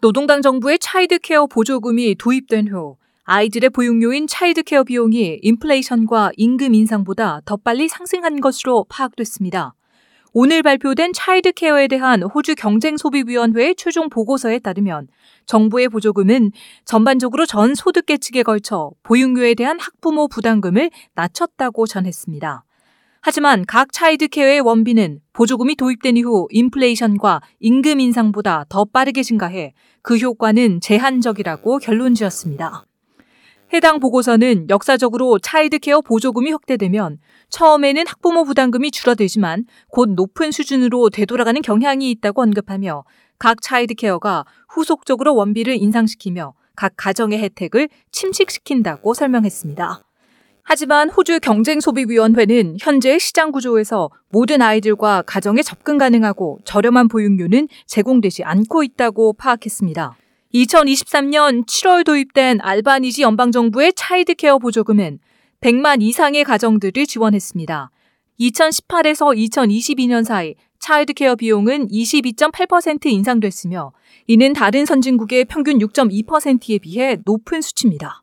노동당 정부의 차이드케어 보조금이 도입된 후 아이들의 보육료인 차이드케어 비용이 인플레이션과 임금 인상보다 더 빨리 상승한 것으로 파악됐습니다. 오늘 발표된 차이드케어에 대한 호주 경쟁소비위원회의 최종 보고서에 따르면 정부의 보조금은 전반적으로 전 소득계층에 걸쳐 보육료에 대한 학부모 부담금을 낮췄다고 전했습니다. 하지만 각 차이드케어의 원비는 보조금이 도입된 이후 인플레이션과 임금 인상보다 더 빠르게 증가해 그 효과는 제한적이라고 결론 지었습니다. 해당 보고서는 역사적으로 차이드케어 보조금이 확대되면 처음에는 학부모 부담금이 줄어들지만 곧 높은 수준으로 되돌아가는 경향이 있다고 언급하며 각 차이드케어가 후속적으로 원비를 인상시키며 각 가정의 혜택을 침식시킨다고 설명했습니다. 하지만 호주 경쟁소비위원회는 현재 시장 구조에서 모든 아이들과 가정에 접근 가능하고 저렴한 보육료는 제공되지 않고 있다고 파악했습니다. 2023년 7월 도입된 알바니지 연방정부의 차이드케어 보조금은 100만 이상의 가정들을 지원했습니다. 2018에서 2022년 사이 차이드케어 비용은 22.8% 인상됐으며 이는 다른 선진국의 평균 6.2%에 비해 높은 수치입니다.